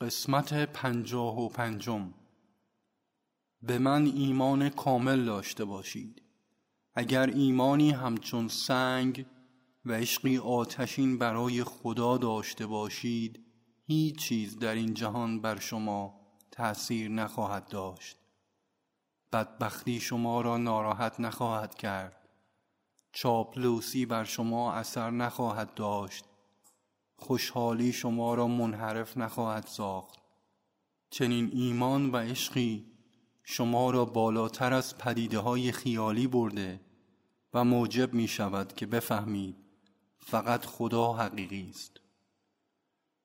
قسمت پنجاه و پنجم. به من ایمان کامل داشته باشید. اگر ایمانی همچون سنگ و عشقی آتشین برای خدا داشته باشید هیچ چیز در این جهان بر شما تأثیر نخواهد داشت. بدبختی شما را ناراحت نخواهد کرد. چاپلوسی بر شما اثر نخواهد داشت. خوشحالی شما را منحرف نخواهد ساخت. چنین ایمان و عشقی شما را بالاتر از پدیده های خیالی برده و موجب می شود که بفهمید فقط خدا حقیقی است.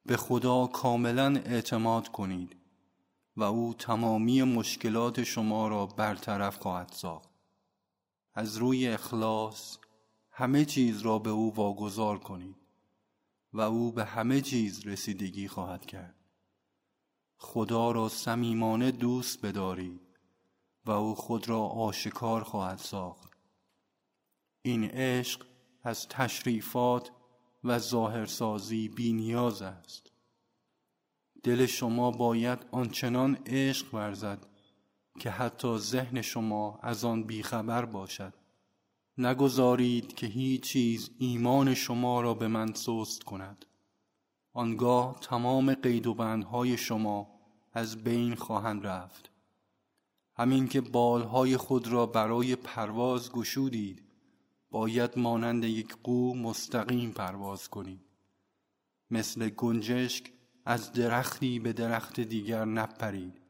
به خدا کاملا اعتماد کنید و او تمامی مشکلات شما را برطرف خواهد ساخت. از روی اخلاص همه چیز را به او واگذار کنید. و او به همه چیز رسیدگی خواهد کرد. خدا را صمیمانه دوست بدارید و او خود را آشکار خواهد ساخت. این عشق از تشریفات و ظاهرسازی بی نیاز است. دل شما باید آنچنان عشق ورزد که حتی ذهن شما از آن بیخبر باشد. نگذارید که هیچ چیز ایمان شما را به من سست کند. آنگاه تمام قید و بندهای شما از بین خواهند رفت. همین که بالهای خود را برای پرواز گشودید باید مانند یک قو مستقیم پرواز کنید. مثل گنجشک از درختی به درخت دیگر نپرید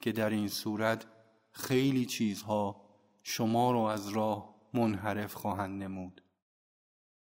که در این صورت خیلی چیزها شما را از راه منحرف خواهند نمود.